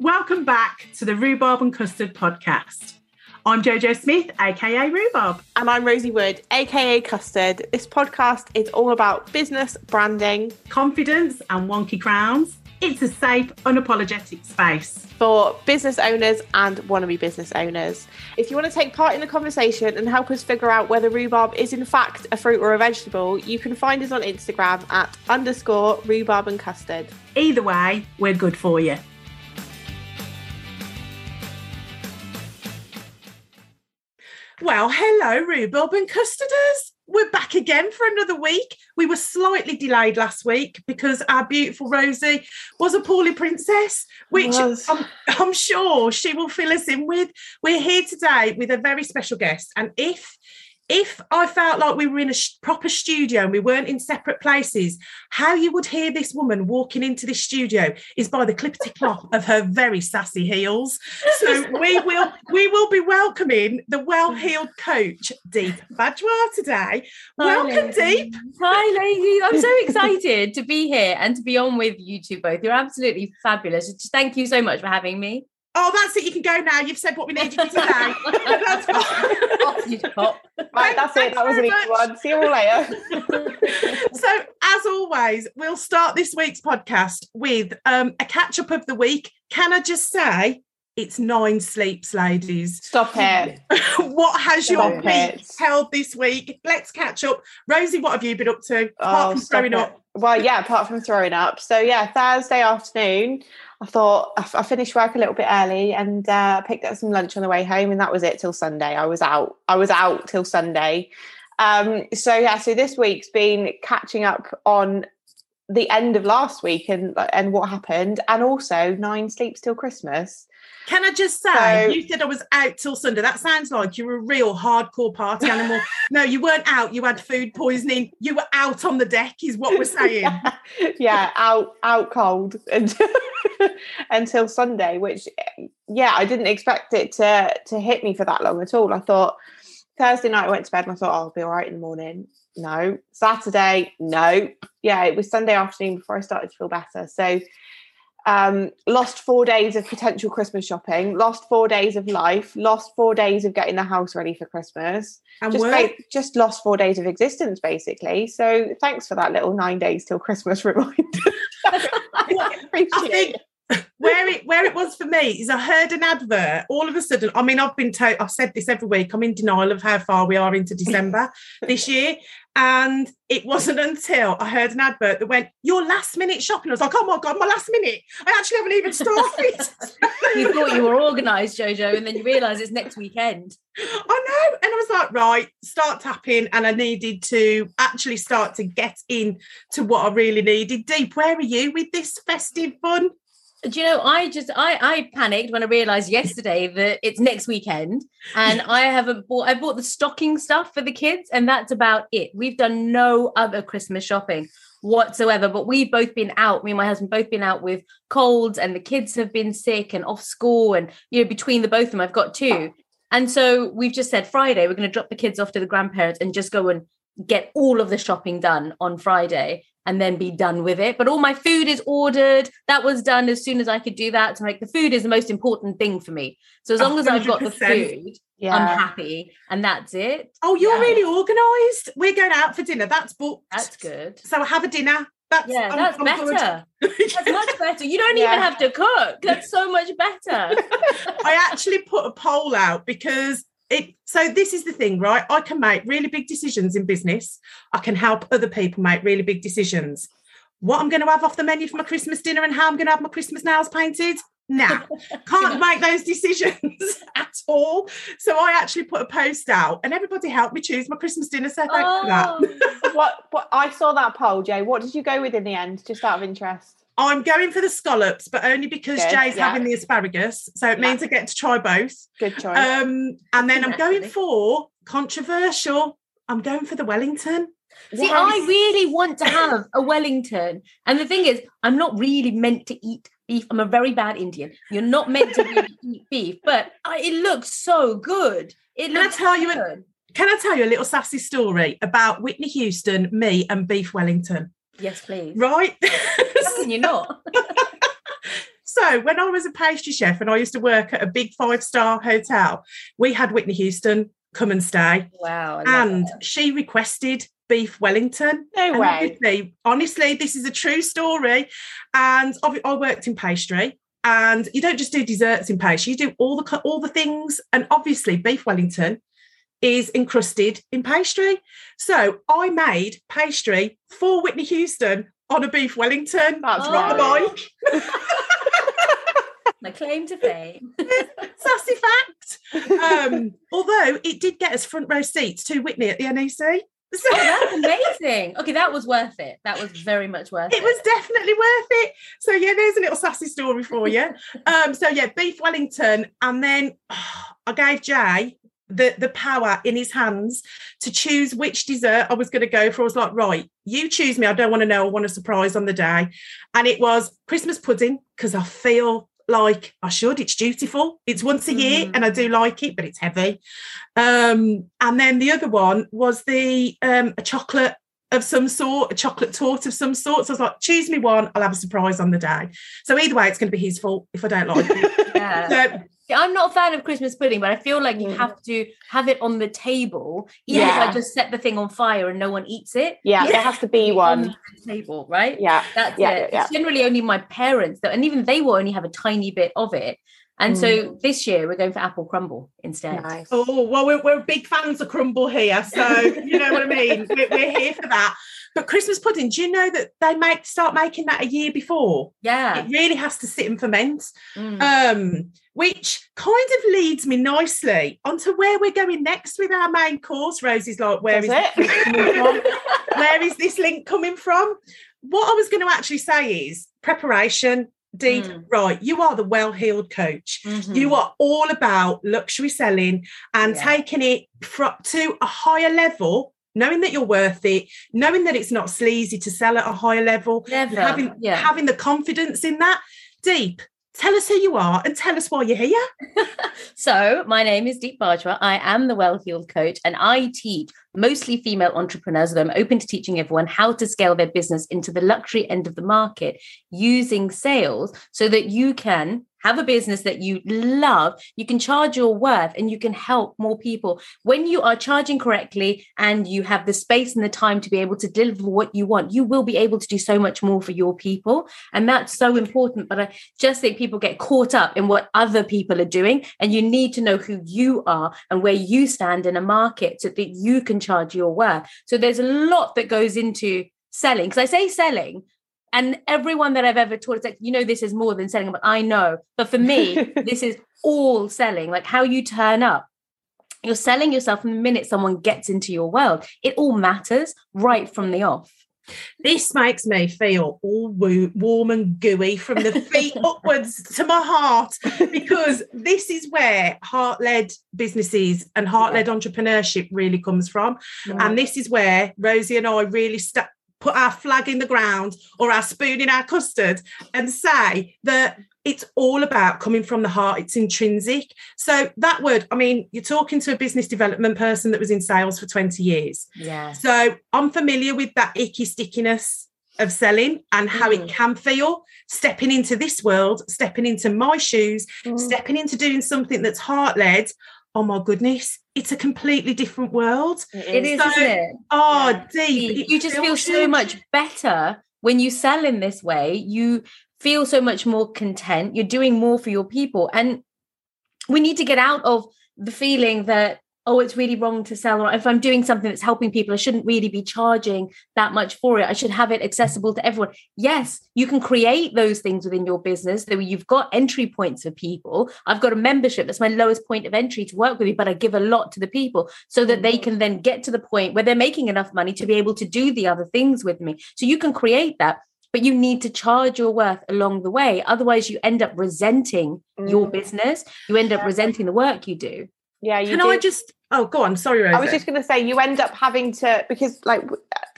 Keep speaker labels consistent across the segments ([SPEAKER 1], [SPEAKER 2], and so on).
[SPEAKER 1] Welcome back to the Rhubarb and Custard podcast. I'm Jojo Smith, aka Rhubarb.
[SPEAKER 2] And I'm Rosie Wood, aka Custard. This podcast is all about business, branding,
[SPEAKER 1] confidence, and wonky crowns. It's a safe, unapologetic space
[SPEAKER 2] for business owners and wannabe business owners. If you want to take part in the conversation and help us figure out whether rhubarb is in fact a fruit or a vegetable, you can find us on Instagram at underscore rhubarb and custard.
[SPEAKER 1] Either way, we're good for you. Well, hello, rhubarb and custarders. We're back again for another week. We were slightly delayed last week because our beautiful Rosie was a poorly princess, which I'm, I'm sure she will fill us in with. We're here today with a very special guest. And if if I felt like we were in a sh- proper studio and we weren't in separate places, how you would hear this woman walking into this studio is by the clippity clop of her very sassy heels. So we will we will be welcoming the well-heeled mm. coach, Deep Bajwa today. Welcome, Deep.
[SPEAKER 3] Hi, ladies. I'm so excited to be here and to be on with you two both. You're absolutely fabulous. Thank you so much for having me.
[SPEAKER 1] Oh, that's it. You can go now. You've said what we needed you to say. that's
[SPEAKER 2] fine. You Right, that's it. That was an easy one. See you all later.
[SPEAKER 1] so, as always, we'll start this week's podcast with um, a catch up of the week. Can I just say, it's nine sleeps, ladies.
[SPEAKER 2] Stop it.
[SPEAKER 1] what has Stop your week held this week? Let's catch up. Rosie, what have you been up to? Apart oh, from throwing it. up.
[SPEAKER 2] Well, yeah, apart from throwing up. So, yeah, Thursday afternoon, I thought I, finished work a little bit early and uh, picked up some lunch on the way home, and that was it till Sunday. I was out. I was out till Sunday. Um, so yeah, so this week's been catching up on the end of last week and and what happened, and also nine sleeps till Christmas.
[SPEAKER 1] Can I just say, so, you said I was out till Sunday. That sounds like you're a real hardcore party animal. no, you weren't out. You had food poisoning. You were out on the deck, is what we're saying.
[SPEAKER 2] yeah, yeah out out cold until, until Sunday. Which, yeah, I didn't expect it to to hit me for that long at all. I thought Thursday night I went to bed and I thought oh, I'll be all right in the morning. No, Saturday, no. Yeah, it was Sunday afternoon before I started to feel better. So um, lost four days of potential Christmas shopping, lost four days of life, lost four days of getting the house ready for Christmas. And just, ba- just lost four days of existence, basically. So thanks for that little nine days till Christmas reminder.
[SPEAKER 1] I think where it where it was for me is I heard an advert all of a sudden. I mean, I've been told I've said this every week. I'm in denial of how far we are into December this year. And it wasn't until I heard an advert that went, Your last minute shopping. I was like, Oh my God, my last minute. I actually haven't even started.
[SPEAKER 3] you thought you were organized, Jojo, and then you realize it's next weekend.
[SPEAKER 1] I know. And I was like, Right, start tapping. And I needed to actually start to get in to what I really needed. Deep, where are you with this festive fun?
[SPEAKER 3] Do you know i just i i panicked when i realized yesterday that it's next weekend and i haven't bought i bought the stocking stuff for the kids and that's about it. We've done no other christmas shopping whatsoever but we've both been out me and my husband both been out with colds and the kids have been sick and off school and you know between the both of them i've got two. And so we've just said friday we're going to drop the kids off to the grandparents and just go and get all of the shopping done on friday and then be done with it. But all my food is ordered. That was done as soon as I could do that. To make the food is the most important thing for me. So as long 100%. as I've got the food, yeah. I'm happy, and that's it.
[SPEAKER 1] Oh, you're yeah. really organised. We're going out for dinner. That's booked.
[SPEAKER 3] That's good.
[SPEAKER 1] So have a dinner. That's,
[SPEAKER 3] yeah, I'm, that's I'm better. that's much better. You don't yeah. even have to cook. That's so much better.
[SPEAKER 1] I actually put a poll out because it so this is the thing right? I can make really big decisions in business. I can help other people make really big decisions. What i'm going to have off the menu for my christmas dinner and how i'm going to have my christmas nails painted? Nah can't make those decisions at all. So i actually put a post out and everybody helped me choose my christmas dinner so thanks oh. for that.
[SPEAKER 2] Oh. what, what i saw that poll jay. What did you go with in the end just out of interest
[SPEAKER 1] I'm going for the scallops, but only because Good, Jay's yeah. having the asparagus. So it yeah. means I get to try both.
[SPEAKER 2] Good choice.
[SPEAKER 1] Um, and then I'm going for controversial. I'm going for the Wellington.
[SPEAKER 3] See, I really want to have a Wellington. And the thing is, I'm not really meant to eat beef. I'm a very bad Indian. You're not meant to really eat beef, but I, it looks so good. It
[SPEAKER 1] can I tell you a, Can I tell you a little sassy story about Whitney Houston, me, and beef Wellington?
[SPEAKER 3] Yes, please.
[SPEAKER 1] Right?
[SPEAKER 3] Can you're not?
[SPEAKER 1] So when I was a pastry chef and I used to work at a big five star hotel, we had Whitney Houston come and stay,
[SPEAKER 3] Wow.
[SPEAKER 1] And
[SPEAKER 3] that.
[SPEAKER 1] she requested beef Wellington.
[SPEAKER 2] No
[SPEAKER 1] And
[SPEAKER 2] way.
[SPEAKER 1] obviously, honestly, this is a true story. And I worked in pastry, and you don't just do desserts in pastry; you do all the all the things. And obviously, beef Wellington is encrusted in pastry. So I made pastry for Whitney Houston on a beef Wellington
[SPEAKER 2] That's
[SPEAKER 1] on the
[SPEAKER 2] right.
[SPEAKER 1] bike.
[SPEAKER 3] My claim to fame.
[SPEAKER 1] Sassy fact. Um, although it did get us front row seats to Whitney at the NEC. So
[SPEAKER 3] Oh, that's amazing. Okay, that was worth it. That was very much worth it.
[SPEAKER 1] it was definitely worth it. So yeah, there's a little sassy story for you. um, so yeah, beef Wellington, and then I gave Jay the the power in his hands to choose which dessert I was going to go for. I was like, right, you choose me. I don't want to know. I want a surprise on the day, and it was Christmas pudding because I feel like I should. It's dutiful. It's once a year,
[SPEAKER 3] Mhm.
[SPEAKER 1] and I do like it, but it's heavy. Um, and then the other one was the um, a chocolate of some sort, a chocolate torte of some sort. So I was like, choose me one, I'll have a surprise on the day. So either way, it's going to be his fault if I don't like it.
[SPEAKER 3] Yeah.
[SPEAKER 1] so
[SPEAKER 3] I'm not a fan of Christmas pudding, but I feel like you
[SPEAKER 2] Mm.
[SPEAKER 3] have to have it on the table, even if
[SPEAKER 2] Yeah.
[SPEAKER 3] I just set the thing on fire and no one eats it.
[SPEAKER 2] Yeah, there has to be
[SPEAKER 3] On
[SPEAKER 2] one.
[SPEAKER 3] the table, right?
[SPEAKER 2] Yeah.
[SPEAKER 3] That's
[SPEAKER 2] Yeah,
[SPEAKER 3] it.
[SPEAKER 2] yeah,
[SPEAKER 3] It's generally only my parents, that, and even they will only have a tiny bit of it. And
[SPEAKER 2] Mm.
[SPEAKER 3] so this year we're going for apple crumble instead.
[SPEAKER 2] Nice.
[SPEAKER 1] Oh, well, we're, we're big fans of crumble here. So, you know what I mean? We're, we're here for that. But Christmas pudding, do you know that they make start making that a year before?
[SPEAKER 3] Yeah.
[SPEAKER 1] It really has to sit and ferment.
[SPEAKER 3] Mm.
[SPEAKER 1] Um, which kind of leads me nicely onto where we're going next with our main course. Rosie's like, where is
[SPEAKER 2] it?
[SPEAKER 1] this link coming from? where is this link coming from? What I was going to actually say is preparation. Deep,
[SPEAKER 3] Mm.
[SPEAKER 1] right? You are the well-heeled coach.
[SPEAKER 3] Mhm.
[SPEAKER 1] You are all about luxury selling and
[SPEAKER 3] Yeah.
[SPEAKER 1] taking it to a higher level, knowing that you're worth it, knowing that it's not sleazy to sell at a higher level,
[SPEAKER 3] Never.
[SPEAKER 1] having
[SPEAKER 3] yeah.
[SPEAKER 1] having the confidence in that. Deep, tell us who you are and tell us why you're here.
[SPEAKER 3] So, my name is Deep Bajwa. I am the Well Heeled Coach, and I teach mostly female entrepreneurs. Although I'm open to teaching everyone how to scale their business into the luxury end of the market using sales so that you can have a business that you love, you can charge your worth, and you can help more people. When you are charging correctly and you have the space and the time to be able to deliver what you want, you will be able to do so much more for your people. And that's so important. But I just think people get caught up in what other people are doing and you need to know who you are and where you stand in a market so that you can charge your worth so there's a lot that goes into selling because i say selling and everyone that i've ever taught is like you know this is more than selling. But i know. But for me this is all selling. Like how you turn up. You're selling yourself from the minute someone gets into your world. It all matters right from the off.
[SPEAKER 1] This makes me feel all woo- warm and gooey from the feet upwards to my heart because this is where heart led businesses and heart led entrepreneurship really comes from. And this is where Rosie and I really sta put our flag in the ground or our spoon in our custard and say that it's all about coming from the heart. It's intrinsic. So that word, I mean, you're talking to a business development person that was in sales for 20 years.
[SPEAKER 3] yeah
[SPEAKER 1] So I'm familiar with that icky stickiness of selling and how
[SPEAKER 3] Mm.
[SPEAKER 1] it can feel stepping into this world, stepping into my shoes,
[SPEAKER 2] Mm.
[SPEAKER 1] stepping into doing something that's heart led. Oh my goodness, it's a completely different world.
[SPEAKER 3] it is
[SPEAKER 1] So-
[SPEAKER 3] isn't it
[SPEAKER 1] Oh,
[SPEAKER 2] Yeah.
[SPEAKER 1] deep.
[SPEAKER 3] you,
[SPEAKER 1] It
[SPEAKER 3] you just feel so
[SPEAKER 1] good.
[SPEAKER 3] much better when you sell in this way you feel so much more content you're doing more for your people and we need to get out of the feeling that oh it's really wrong to sell or if i'm doing something that's helping people i shouldn't really be charging that much for it. I should have it accessible to everyone. Yes you can create those things within your business that you've got entry points for people. I've got a membership that's my lowest point of entry to work with you but i give a lot to the people so that they can then get to the point where they're making enough money to be able to do the other things with me. So you can create that but you need to charge your worth along the way. Otherwise you end up resenting your
[SPEAKER 2] Mm.
[SPEAKER 3] business. You end up resenting the work you do
[SPEAKER 2] Yeah, you
[SPEAKER 1] Can
[SPEAKER 2] do.
[SPEAKER 1] I just? Oh, go on. Sorry, Rosie.
[SPEAKER 2] I was just going to say, you end up having to because, like,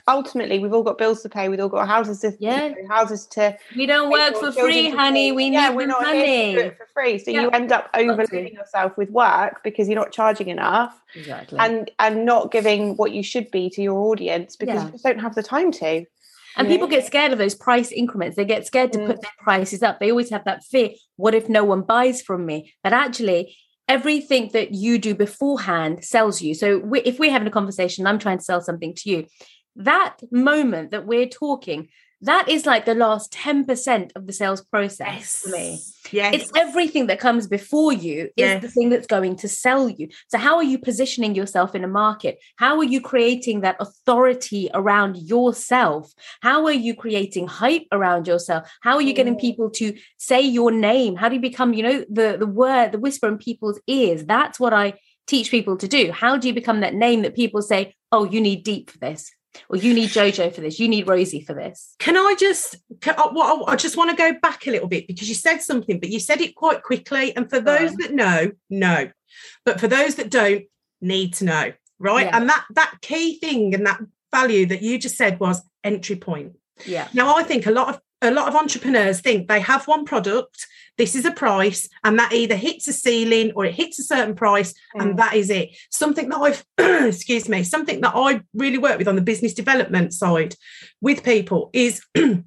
[SPEAKER 2] ultimately, we've all got bills to pay. We've all got houses to
[SPEAKER 3] Yeah.
[SPEAKER 2] houses to.
[SPEAKER 3] we don't work
[SPEAKER 2] for,
[SPEAKER 3] for free honey
[SPEAKER 2] feed.
[SPEAKER 3] we
[SPEAKER 2] yeah,
[SPEAKER 3] need
[SPEAKER 2] we're
[SPEAKER 3] the
[SPEAKER 2] not here to do
[SPEAKER 3] money
[SPEAKER 2] it for free. So
[SPEAKER 3] Yeah.
[SPEAKER 2] you end up overloading yourself with work because you're not charging enough
[SPEAKER 3] exactly
[SPEAKER 2] and and not giving what you should be to your audience because
[SPEAKER 3] Yeah.
[SPEAKER 2] you just don't have the time to.
[SPEAKER 3] And people get scared of those price increments. They get scared to
[SPEAKER 2] Mm.
[SPEAKER 3] put their prices up. They always have that fear what if no one buys from me? But actually, everything that you do beforehand sells you. So we, if we're having a conversation, I'm trying to sell something to you, that moment that we're talking, that is like the last 10% of the sales process for me.
[SPEAKER 1] Yes.
[SPEAKER 3] It's everything that comes before you is
[SPEAKER 1] Yes.
[SPEAKER 3] the thing that's going to sell you. So, how are you positioning yourself in a market? How are you creating that authority around yourself? How are you creating hype around yourself? How are you getting people to say your name? How do you become, you know, the the word, the whisper in people's ears? That's what I teach people to do. How do you become that name that people say, "Oh, you need deep for this," or "You need Jojo for this," "You need Rosie for this"?
[SPEAKER 1] Can I just, can, I, what, I just want to go back a little bit because you said something, but you said it quite quickly. And for those that know, know. But for those that don't, need to know, right?
[SPEAKER 3] Yeah.
[SPEAKER 1] And that that key thing and that value that you just said was entry point.
[SPEAKER 3] Yeah,
[SPEAKER 1] Now, I think a lot of a lot of entrepreneurs think they have one product, this is a price, and that either hits a ceiling or it hits a certain price,
[SPEAKER 2] Mm.
[SPEAKER 1] and that is it. Something that I've, excuse me, something that I really work with on the business development side with people is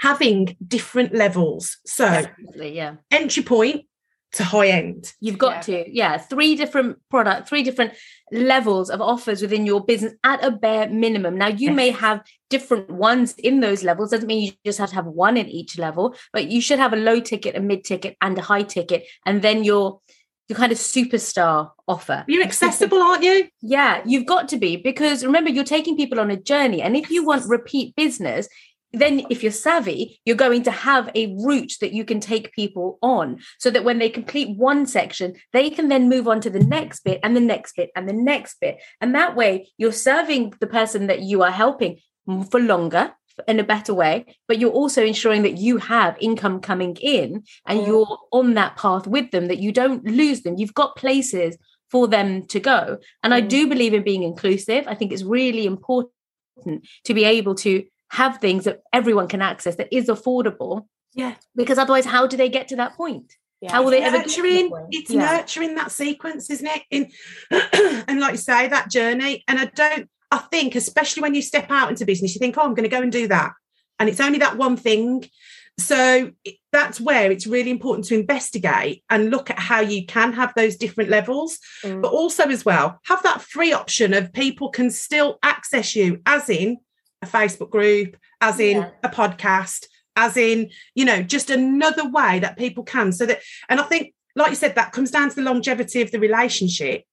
[SPEAKER 1] having different levels. So,
[SPEAKER 3] definitely, yeah.
[SPEAKER 1] entry point to high end.
[SPEAKER 3] You've got
[SPEAKER 2] Yeah.
[SPEAKER 3] to, yeah, three different product, three different levels of offers within your business at a bare minimum. Now, you may have different ones in those levels. Doesn't mean you just have to have one in each level, but you should have a low ticket, a mid ticket, and a high ticket, and then your your kind of superstar offer.
[SPEAKER 1] You're accessible, aren't you?
[SPEAKER 3] Yeah, you've got to be because remember, you're taking people on a journey. And if you want repeat business, then if you're savvy, you're going to have a route that you can take people on so that when they complete one section, they can then move on to the next bit and the next bit and the next bit. And that way, you're serving the person that you are helping for longer in a better way, but you're also ensuring that you have income coming in and
[SPEAKER 2] Mm.
[SPEAKER 3] you're on that path with them, that you don't lose them. You've got places for them to go. And I
[SPEAKER 2] Mm.
[SPEAKER 3] do believe in being inclusive. I think it's really important to be able to have things that everyone can access that is affordable.
[SPEAKER 1] Yeah.
[SPEAKER 3] Because otherwise, how do they get to that point?
[SPEAKER 2] Yeah.
[SPEAKER 3] How will they ever get to that
[SPEAKER 1] nurturing
[SPEAKER 3] point?
[SPEAKER 1] it's
[SPEAKER 3] Yeah.
[SPEAKER 1] nurturing that sequence isn't it in and like you say that journey and i don't i think especially when you step out into business you think oh i'm going to go and do that and it's only that one thing so that's where it's really important to investigate and look at how you can have those different levels
[SPEAKER 2] Mm.
[SPEAKER 1] but also as well have that free option of people can still access you as in a facebook group as in
[SPEAKER 3] Yeah.
[SPEAKER 1] a podcast as in you know just another way that people can so that and i think like you said that comes down to the longevity of the relationship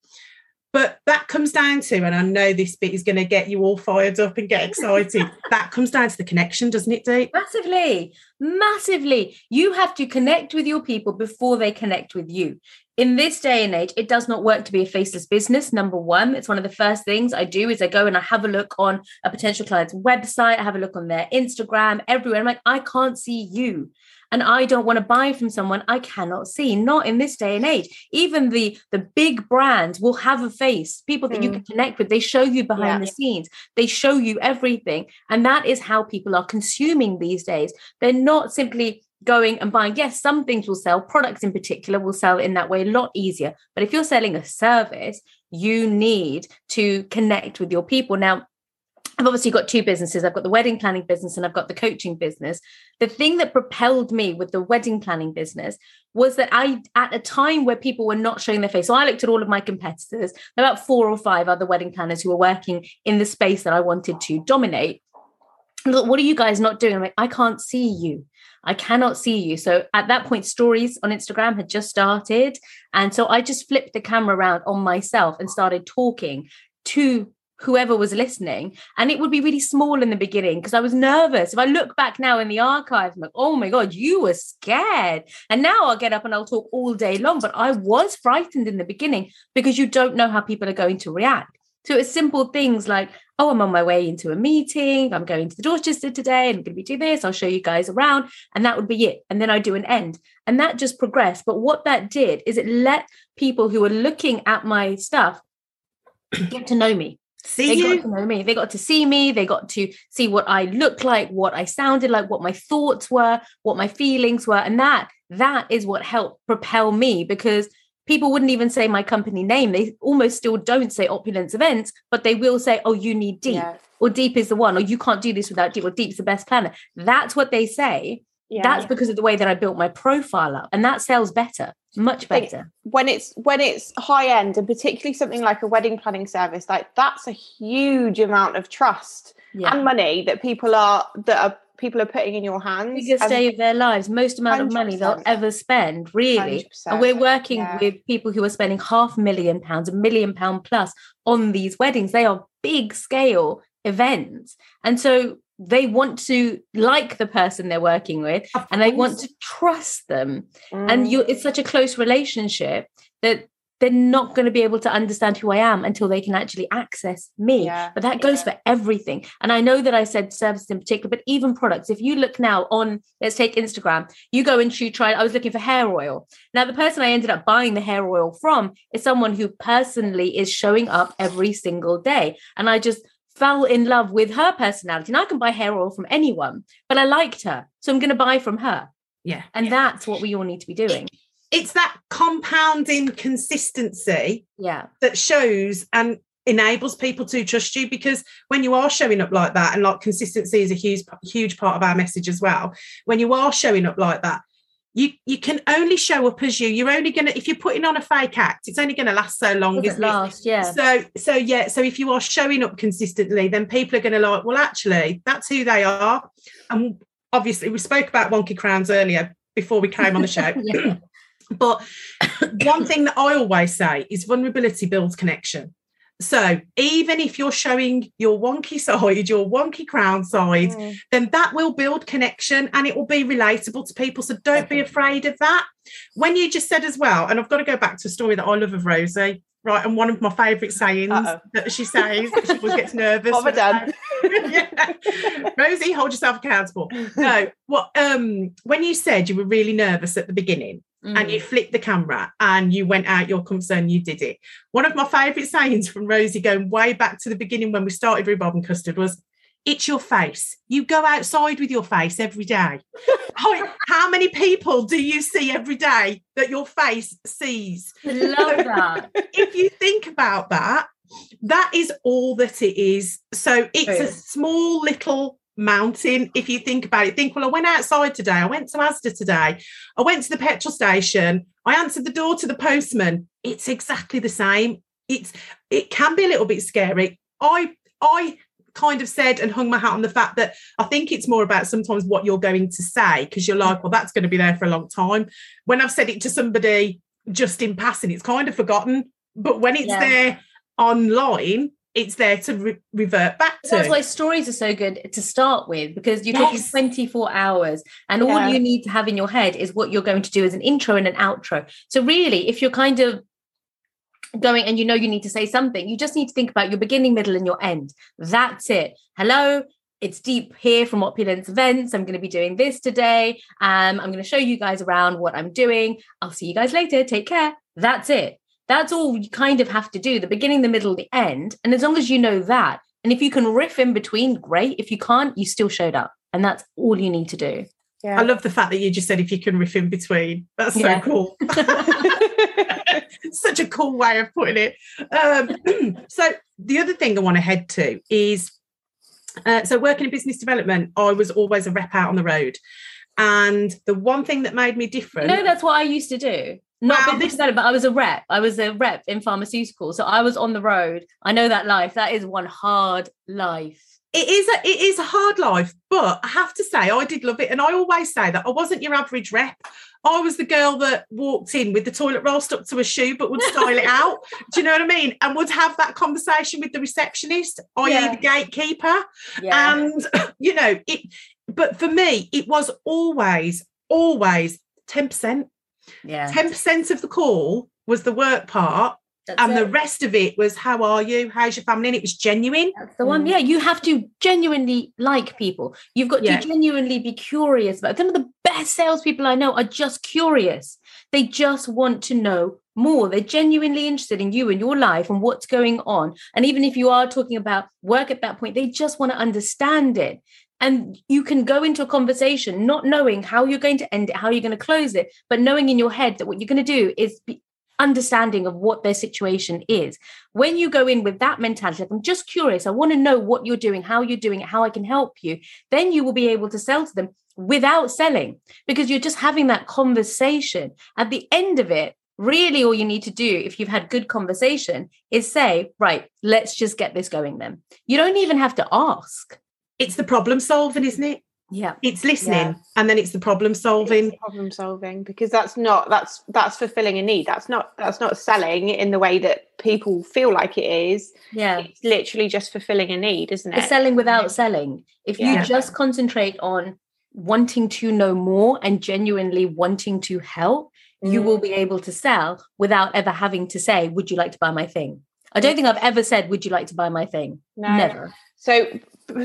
[SPEAKER 1] but that comes down to and i know this bit is going to get you all fired up and get excited that comes down to the connection doesn't it Dee?
[SPEAKER 3] Massively, massively. You have to connect with your people before they connect with you. In this day and age, it does not work to be a faceless business. Number one, it's one of the first things I do is I go and I have a look on a potential client's website, I have a look on their Instagram, everywhere. I'm like, I can't see you. And I don't want to buy from someone I cannot see. Not in this day and age. Even the the big brands will have a face, people that you
[SPEAKER 2] Mm.
[SPEAKER 3] can connect with. They show you behind
[SPEAKER 2] Yeah.
[SPEAKER 3] the scenes. They show you everything. And that is how people are consuming these days. They're not simply going and buying. Yes, some things will sell, products in particular will sell in that way a lot easier. But if you're selling a service, you need to connect with your people. Now, I've obviously got two businesses. I've got the wedding planning business and I've got the coaching business. The thing that propelled me with the wedding planning business was that I, at a time where people were not showing their face, so I looked at all of my competitors, about four or five other wedding planners who were working in the space that I wanted to dominate. Thought, what are you guys not doing? I'm like, I can't see you. I cannot see you. So at that point, stories on Instagram had just started. And so I just flipped the camera around on myself and started talking to whoever was listening. And it would be really small in the beginning because I was nervous. If I look back now in the archive, I'm like, oh my God, you were scared. And now I'll get up and I'll talk all day long. But I was frightened in the beginning because you don't know how people are going to react. So it's simple things like, oh, I'm on my way into a meeting. I'm going to the Dorchester today I'm going to be doing this. I'll show you guys around. And that would be it. And then I do an end. And that just progressed. But what that did is it let people who were looking at my stuff get to know me.
[SPEAKER 1] See
[SPEAKER 3] They
[SPEAKER 1] you
[SPEAKER 3] got to know me. They got to see me. They got to see what I looked like, what I sounded like, what my thoughts were, what my feelings were. And that that is what helped propel me because people wouldn't even say my company name. They almost still don't say opulence events, but they will say, oh, you need deep.
[SPEAKER 2] Yeah.
[SPEAKER 3] or deep is the one, or you can't do this without deep, or deep's the best planner. That's what they say.
[SPEAKER 2] Yeah.
[SPEAKER 3] That's because of the way that I built my profile up, and that sells better, much better.
[SPEAKER 2] when it's when it's high end and particularly something like a wedding planning service, like that's a huge amount of trust
[SPEAKER 3] Yeah.
[SPEAKER 2] and money that people are that are people are putting in your hands.
[SPEAKER 3] biggest day of their lives, most amount of money they'll ever spend, really.
[SPEAKER 2] 100%,
[SPEAKER 3] And we're working
[SPEAKER 2] yeah.
[SPEAKER 3] with people who are spending half a million pounds, a million pound plus on these weddings. They are big scale events. And so they want to like the person they're working with and they want to trust them. And
[SPEAKER 2] Mm.
[SPEAKER 3] you it's such a close relationship that they're not going to be able to understand who I am until they can actually access me.
[SPEAKER 2] Yeah.
[SPEAKER 3] But that goes for everything. And I know that I said services in particular, but even products. If you look now on, let's take Instagram, you go and you try. I was looking for hair oil. Now, the person I ended up buying the hair oil from is someone who personally is showing up every single day. And I just fell in love with her personality. And I can buy hair oil from anyone, but I liked her. So I'm going to buy from her.
[SPEAKER 1] Yeah.
[SPEAKER 3] And
[SPEAKER 1] yeah.
[SPEAKER 3] that's what we all need to be doing.
[SPEAKER 1] it's that compounding consistency
[SPEAKER 3] Yeah.
[SPEAKER 1] that shows and enables people to trust you because when you are showing up like that and like consistency is a huge huge part of our message as well when you are showing up like that you you can only show up as you you're only gonna if you're putting on a fake act it's only gonna last so long
[SPEAKER 3] Doesn't
[SPEAKER 1] isn't it
[SPEAKER 3] last. Yeah.
[SPEAKER 1] so so yeah so if you are showing up consistently then people are going to like well actually that's who they are and obviously we spoke about wonky crowns earlier before we came on the show
[SPEAKER 3] Yeah.
[SPEAKER 1] but one thing that i always say is vulnerability builds connection so even if you're showing your wonky side your wonky crown side
[SPEAKER 2] Mm.
[SPEAKER 1] then that will build connection and it will be relatable to people. So don't be afraid of that. When you just said as well, and I've got to go back to a story that I love of Rosie, right? And one of my favourite sayings
[SPEAKER 2] Uh-oh.
[SPEAKER 1] that she says, she always gets nervous.
[SPEAKER 2] What have I
[SPEAKER 1] when I- yeah. Rosie, hold yourself accountable. No, what um when you said you were really nervous at the beginning and
[SPEAKER 3] Mm.
[SPEAKER 1] you flicked the camera and you went out your comfort zone, you did it. One of my favourite sayings from Rosie going way back to the beginning when we started Rhubarb and Custard was, it's your face. You go outside with your face every day. How, how many people do you see every day that your face sees?
[SPEAKER 3] I love that.
[SPEAKER 1] If you think about that, that is all that it is. So it's a small little mountain. If you think about it, think, well, I went outside today. I went to Asda today. I went to the petrol station. I answered the door to the postman. It's exactly the same. It's it can be a little bit scary. I I kind of said and hung my hat on the fact that I think it's more about sometimes what you're going to say because you're like, well, that's going to be there for a long time. When I've said it to somebody just in passing, it's kind of forgotten. But when it's
[SPEAKER 3] Yeah.
[SPEAKER 1] there online, it's there to re- revert back to.
[SPEAKER 3] That's why stories are so good to start with because you're talking
[SPEAKER 1] Yes.
[SPEAKER 3] 24 hours and all you need to have in your head is what you're going to do as an intro and an outro. So, really, if you're kind of going and you know you need to say something, you just need to think about your beginning, middle, and your end. That's it. Hello. It's deep here from Opulence Events. I'm going to be doing this today. Um, I'm going to show you guys around what I'm doing. I'll see you guys later. Take care. That's it. That's all you kind of have to do the beginning, the middle, the end. And as long as you know that, and if you can riff in between, great. If you can't, you still showed up. And that's all you need to do.
[SPEAKER 2] Yeah.
[SPEAKER 1] I love the fact that you just said if you can riff in between. That's so
[SPEAKER 3] Yeah.
[SPEAKER 1] cool. Such a cool way of putting it. Um, so the other thing I want to head to is uh, so working in business development, I was always a rep out on the road. And the one thing that made me different.
[SPEAKER 3] No, that's what I used to do. Not
[SPEAKER 1] Wow, this-
[SPEAKER 3] but I was a rep. I was a rep in pharmaceuticals. So I was on the road. I know that life. That is one hard life.
[SPEAKER 1] it is a it is a hard life, but I have to say I did love it. And I always say that I wasn't your average rep. I was the girl that walked in with the toilet roll stuck to a shoe, but would style it out. Do you know what I mean? And would have that conversation with the receptionist, i.e.,
[SPEAKER 3] Yeah.
[SPEAKER 1] the gatekeeper.
[SPEAKER 3] Yeah.
[SPEAKER 1] And you know, it but for me, it was always, always 10%.
[SPEAKER 3] Yeah.
[SPEAKER 1] 10% of the call was the work part,
[SPEAKER 3] That's
[SPEAKER 1] and the rest of it was how are you? How's your family? And it was genuine.
[SPEAKER 3] That's the one.
[SPEAKER 2] Mm.
[SPEAKER 3] Yeah, you have to genuinely like people. You've got
[SPEAKER 1] Yeah.
[SPEAKER 3] to genuinely be curious about. Some of the best salespeople I know are just curious. They just want to know more. They're genuinely interested in you and your life and what's going on. And even if you are talking about work at that point, they just want to understand it. And you can go into a conversation not knowing how you're going to end it, how you're going to close it, but knowing in your head that what you're going to do is be understanding of what their situation is. When you go in with that mentality, like, I'm just curious, I want to know what you're doing, how you're doing it, how I can help you, then you will be able to sell to them without selling because you're just having that conversation. At the end of it, really all you need to do if you've had good conversation is say, right, let's just get this going then. You don't even have to ask.
[SPEAKER 1] It's the problem solving, isn't it?
[SPEAKER 3] Yeah.
[SPEAKER 1] It's listening yeah. and then it's the problem solving.
[SPEAKER 2] The problem solving because that's not that's that's fulfilling a need. That's not that's not selling in the way that people feel like it is.
[SPEAKER 3] Yeah.
[SPEAKER 2] It's literally just fulfilling a need, isn't it?
[SPEAKER 3] It's selling without selling. If you just concentrate on wanting to know more and genuinely wanting to help, mm. you will mm. be able to sell without ever having to say, Would you like to buy my thing? I don't think I've ever said, Would you like to buy my thing?
[SPEAKER 2] No.
[SPEAKER 3] Never.
[SPEAKER 2] So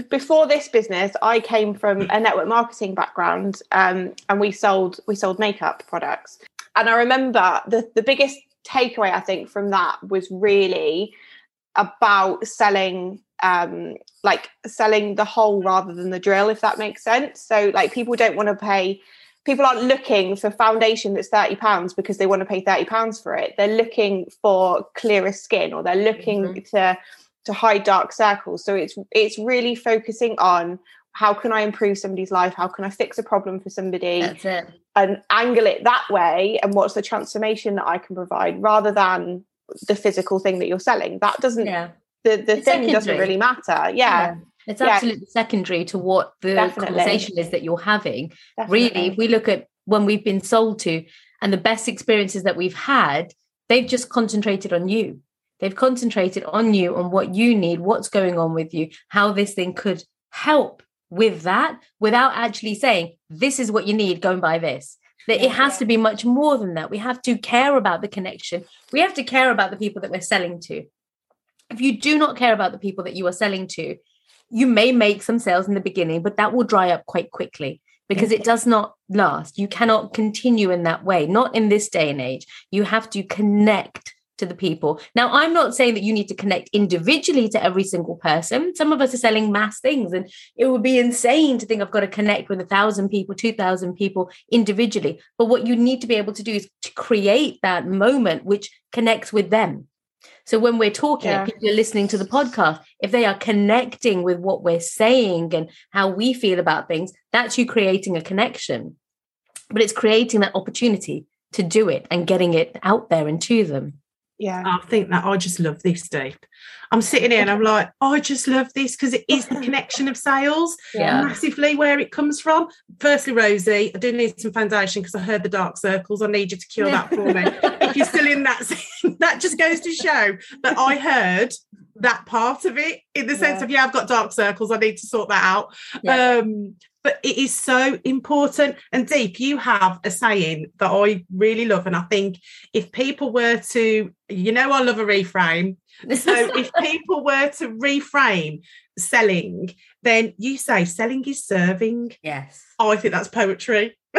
[SPEAKER 2] before this business, I came from a network marketing background, um, and we sold we sold makeup products. And I remember the the biggest takeaway I think from that was really about selling um like selling the whole rather than the drill if that makes sense so like people don't want to pay people aren't looking for foundation that's 30 pounds because they want to pay 30 pounds for it they're looking for clearer skin or they're looking mm-hmm. to to hide dark circles. So it's it's really focusing on how can I improve somebody's life? How can I fix a problem for somebody? And angle it that way. And what's the transformation that I can provide rather than the physical thing that you're selling? That doesn't yeah. the, the thing secondary. doesn't really matter. Yeah. yeah.
[SPEAKER 3] It's absolutely yeah. secondary to what the Definitely. conversation is that you're having. Definitely. Really, if we look at when we've been sold to and the best experiences that we've had, they've just concentrated on you They've concentrated on you, on what you need, what's going on with you, how this thing could help with that without actually saying, this is what you need, go and buy this. That it has to be much more than that. We have to care about the connection. We have to care about the people that we're selling to. If you do not care about the people that you are selling to, you may make some sales in the beginning, but that will dry up quite quickly because it does not last. You cannot continue in that way, not in this day and age. You have to connect to the people. Now, I'm not saying that you need to connect individually to every single person. Some of us are selling mass things, and it would be insane to think I've got to connect with a thousand people, 2,000 people individually. But what you need to be able to do is to create that moment which connects with them. So when we're talking, yeah. people are listening to the podcast, if they are connecting with what we're saying and how we feel about things, that's you creating a connection. But it's creating that opportunity to do it and getting it out there and to them.
[SPEAKER 2] Yeah. I
[SPEAKER 1] think that I just love this deep. I'm sitting here and I'm like, oh, I just love this because it is the connection of sales yeah. massively where it comes from. Firstly, Rosie, I do need some foundation because I heard the dark circles. I need you to cure that for me. if you're still in that scene, that just goes to show that I heard that part of it in the sense yeah. of yeah, I've got dark circles. I need to sort that out. Um, but it is so important. And Deep, you have a saying that I really love. And I think if people were to, you know, I love a reframe. So if people were to reframe selling, then you say selling is serving.
[SPEAKER 3] Yes.
[SPEAKER 1] Oh, I think that's poetry.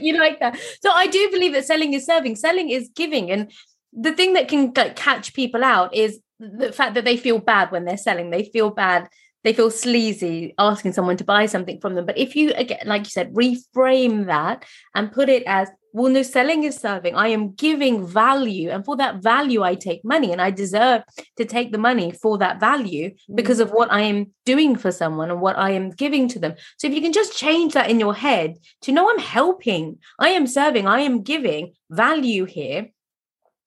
[SPEAKER 3] you like that. So I do believe that selling is serving. Selling is giving. And the thing that can catch people out is the fact that they feel bad when they're selling. They feel bad they feel sleazy asking someone to buy something from them. But if you again, like you said, reframe that and put it as well, no selling is serving. I am giving value, and for that value, I take money, and I deserve to take the money for that value mm. because of what I am doing for someone and what I am giving to them. So if you can just change that in your head to know I'm helping, I am serving, I am giving value here,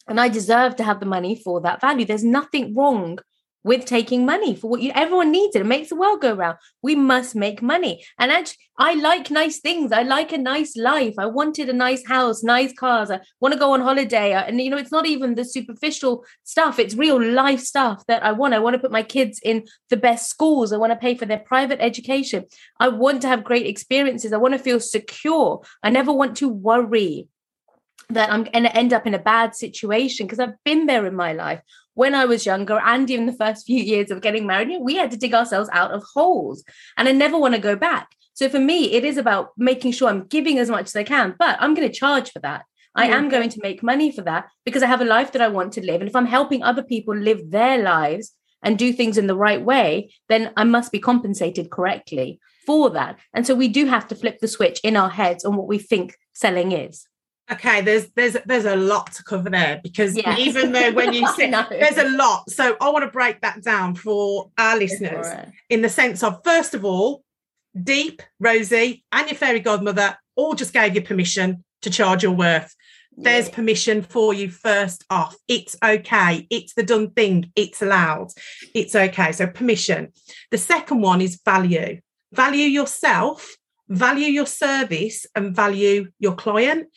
[SPEAKER 3] and I deserve to have the money for that value. There's nothing wrong with taking money for what you everyone needs it. It makes the world go round. We must make money. And actually, I like nice things. I like a nice life. I wanted a nice house, nice cars. I want to go on holiday. And you know, it's not even the superficial stuff, it's real life stuff that I want. I want to put my kids in the best schools. I want to pay for their private education. I want to have great experiences. I want to feel secure. I never want to worry that I'm going to end up in a bad situation because I've been there in my life when I was younger and even the first few years of getting married, we had to dig ourselves out of holes. And I never want to go back. So for me, it is about making sure I'm giving as much as I can, but I'm going to charge for that. I am going to make money for that because I have a life that I want to live. And if I'm helping other people live their lives and do things in the right way, then I must be compensated correctly for that. And so we do have to flip the switch in our heads on what we think selling is.
[SPEAKER 1] Okay, there's there's there's a lot to cover there because
[SPEAKER 3] Yes.
[SPEAKER 1] even though when you say there's a lot, so I want to break that down for our listeners in the sense of first of all, Deep, Rosie, and your fairy godmother all just gave you permission to charge your worth. There's
[SPEAKER 3] Yeah.
[SPEAKER 1] permission for you first off. It's okay. It's the done thing. It's allowed. It's okay. So permission. The second one is value. Value yourself, value your service, and value your client.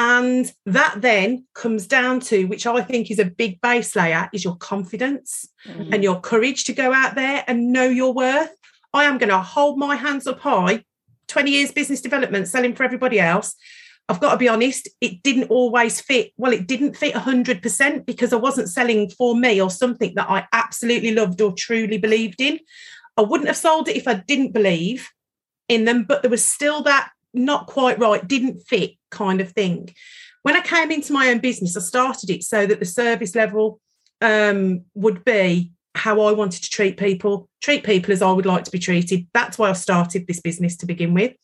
[SPEAKER 1] And that then comes down to, which I think is a big base layer, is your confidence
[SPEAKER 3] Mhm.
[SPEAKER 1] and your courage to go out there and know your worth. I am going to hold my hands up high. 20 years business development, selling for everybody else. I've got to be honest, it didn't always fit. Well, it didn't fit 100% because I wasn't selling for me or something that I absolutely loved or truly believed in. I wouldn't have sold it if I didn't believe in them, but there was still that not quite right, didn't fit kind of thing. When I came into my own business, I started it so that the service level um, would be how I wanted to treat people, treat people as I would like to be treated. That's why I started this business to begin with.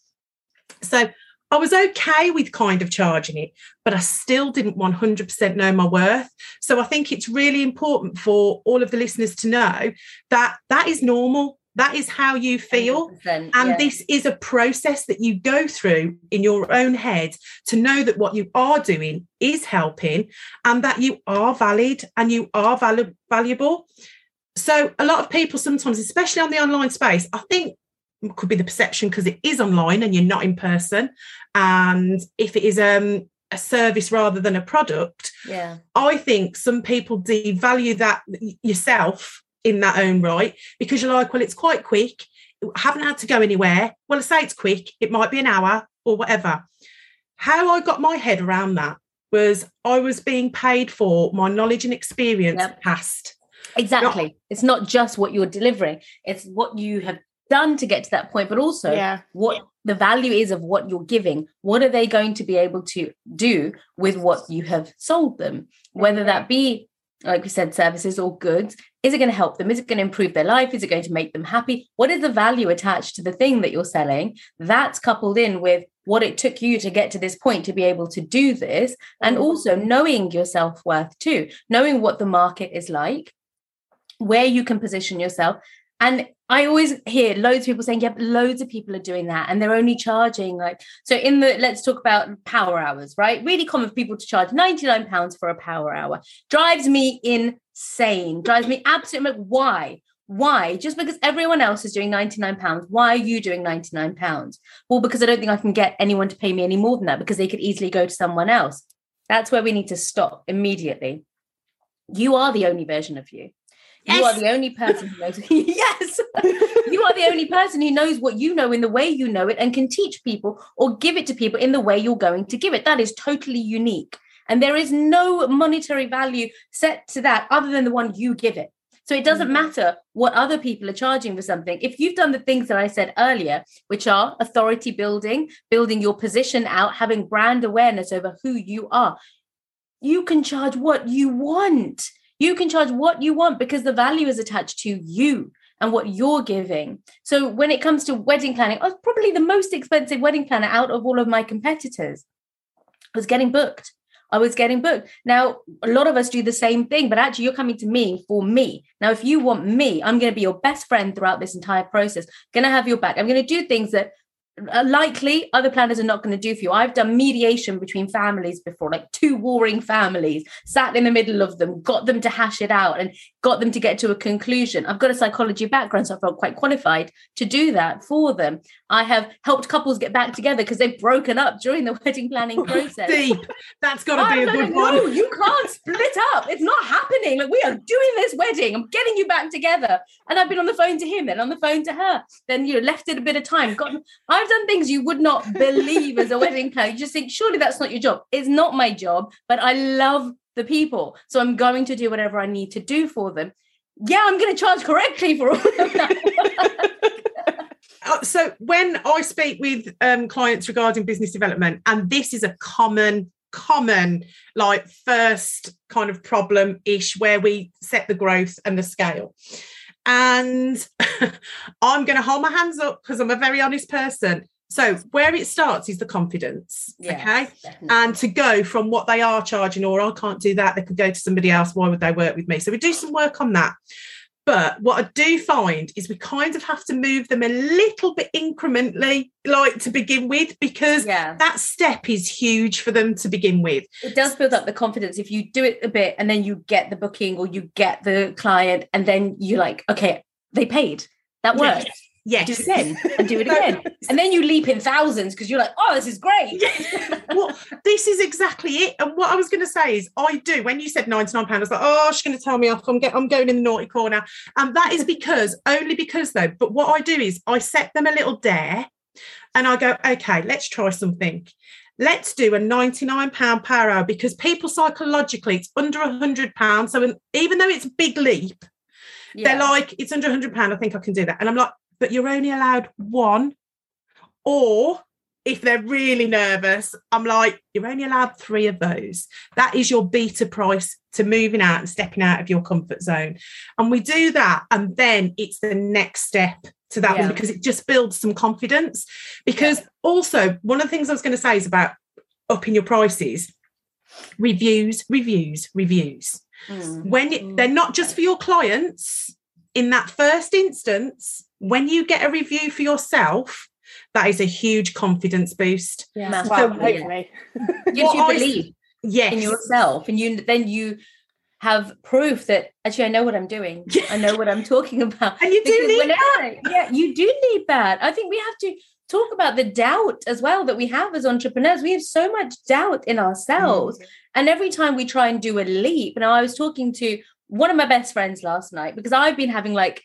[SPEAKER 1] So I was okay with kind of charging it, but I still didn't 100% know my worth. So I think it's really important for all of the listeners to know that that is normal. That is how you feel. And
[SPEAKER 3] yeah.
[SPEAKER 1] this is a process that you go through in your own head to know that what you are doing is helping and that you are valid and you are valu- valuable. So, a lot of people sometimes, especially on the online space, I think it could be the perception because it is online and you're not in person. And if it is um, a service rather than a product,
[SPEAKER 3] yeah.
[SPEAKER 1] I think some people devalue that yourself in that own right because you're like, well, it's quite quick. I haven't had to go anywhere. Well, I say it's quick. It might be an hour or whatever. How I got my head around that was I was being paid for my knowledge and experience
[SPEAKER 3] Yep.
[SPEAKER 1] past.
[SPEAKER 3] Exactly. It's not just what you're delivering, it's what you have done to get to that point, but also
[SPEAKER 2] yeah.
[SPEAKER 3] what the value is of what you're giving. What are they going to be able to do with what you have sold them? Whether that be, like we said, services or goods. Is it going to help them? Is it going to improve their life? Is it going to make them happy? What is the value attached to the thing that you're selling? That's coupled in with what it took you to get to this point to be able to do this. And mm. also knowing your self worth too, knowing what the market is like, where you can position yourself. And I always hear loads of people saying, yeah, loads of people are doing that and they're only charging like, so in the, let's talk about power hours, right? Really common for people to charge 99 pounds for a power hour. Drives me insane, drives me absolutely, why? Why? Just because everyone else is doing 99 pounds, why are you doing 99 pounds? Well, because I don't think I can get anyone to pay me any more than that because they could easily go to someone else. That's where we need to stop immediately. You are the only version of you. You are the only person who knows. yes. you are the only person who knows what you know in the way you know it and can teach people or give it to people in the way you're going to give it. That is totally unique. And there is no monetary value set to that other than the one you give it. So it doesn't mm. matter what other people are charging for something. If you've done the things that I said earlier, which are authority building, building your position out, having brand awareness over who you are, you can charge what you want. You can charge what you want because the value is attached to you and what you're giving. So when it comes to wedding planning, oh, I was probably the most expensive wedding planner out of all of my competitors. I was getting booked. I was getting booked. Now, a lot of us do the same thing, but actually, you're coming to me for me. Now, if you want me, I'm going to be your best friend throughout this entire process. going to have your back. I'm going to do things that Uh, likely other planners are not going to do for you. I've done mediation between families before, like two warring families, sat in the middle of them, got them to hash it out and got them to get to a conclusion. I've got a psychology background, so I felt quite qualified to do that for them. I have helped couples get back together because they've broken up during the wedding planning oh, process.
[SPEAKER 1] Deep. That's got to be a
[SPEAKER 3] like,
[SPEAKER 1] good
[SPEAKER 3] no,
[SPEAKER 1] one.
[SPEAKER 3] you can't split up. It's not happening. Like we are doing this wedding. I'm getting you back together. And I've been on the phone to him, then on the phone to her. Then you know, left it a bit of time. Got I've done things you would not believe as a wedding planner. You just think, surely that's not your job. It's not my job, but I love the people. So I'm going to do whatever I need to do for them. Yeah, I'm going to charge correctly for all of that.
[SPEAKER 1] Uh, so when I speak with um, clients regarding business development, and this is a common, common, like first kind of problem ish where we set the growth and the scale. And I'm going to hold my hands up because I'm a very honest person. So where it starts is the confidence.
[SPEAKER 3] Yeah,
[SPEAKER 1] Okay.
[SPEAKER 3] definitely.
[SPEAKER 1] And to go from what they are charging, or I can't do that, they could go to somebody else. Why would they work with me? So we do some work on that. But what I do find is we kind of have to move them a little bit incrementally, like to begin with, because
[SPEAKER 3] yeah,
[SPEAKER 1] that step is huge for them to begin with.
[SPEAKER 3] it does build up the confidence if you do it a bit and then you get the booking or you get the client and then you're like, okay, they paid. That worked.
[SPEAKER 1] Yes.
[SPEAKER 3] Do it again and do it again. And then you leap in thousands because you're like, oh, this is great.
[SPEAKER 1] well, this is exactly it. And what I was going to say is, I do. When you said ninety nine pound, I was like, oh, she's going to tell me off. I'm get, I'm going in the naughty corner. And that is because only because though. But what I do is I set them a little dare, and I go, okay, let's try something. Let's do a ninety nine pound per hour because people psychologically it's under a hundred pounds. So even though it's a big leap, they're like, it's under a hundred pound. I think I can do that. And I'm like, but you're only allowed one. Or if they're really nervous, I'm like, you're only allowed three of those. That is your beta price to moving out and stepping out of your comfort zone. And we do that. And then it's the next step to that
[SPEAKER 3] Yeah.
[SPEAKER 1] one because it just builds some confidence. Because also, one of the things I was going to say is about upping your prices reviews, reviews, reviews
[SPEAKER 3] Mm.
[SPEAKER 1] when it, they're not just for your clients in that first instance when you get a review for yourself that is a huge confidence boost
[SPEAKER 2] Yeah.
[SPEAKER 3] Massive.
[SPEAKER 2] Well,
[SPEAKER 3] Yeah.
[SPEAKER 2] hopefully.
[SPEAKER 3] gives
[SPEAKER 1] What
[SPEAKER 3] you
[SPEAKER 1] I-
[SPEAKER 3] belief
[SPEAKER 1] yes
[SPEAKER 3] in yourself and you then you have proof that actually I know what I'm doing. I know what I'm talking about.
[SPEAKER 1] and you do
[SPEAKER 3] Because
[SPEAKER 1] need
[SPEAKER 3] whenever- yeah, you do need that. I think we have to talk about the doubt as well that we have as entrepreneurs. We have so much doubt in ourselves. Mm. And every time we try and do a leap, now I was talking to one of my best friends last night because I've been having like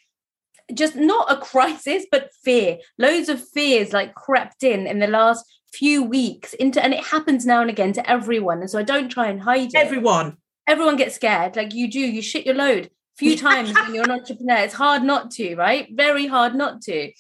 [SPEAKER 3] just not a crisis, but fear. Loads of fears like crept in in the last few weeks into, and it happens now and again to everyone. And so I don't try and hide it.
[SPEAKER 1] Everyone.
[SPEAKER 3] Everyone gets scared like you do you shit your load a few times when you're an entrepreneur. It's hard not to right? Very hard not to.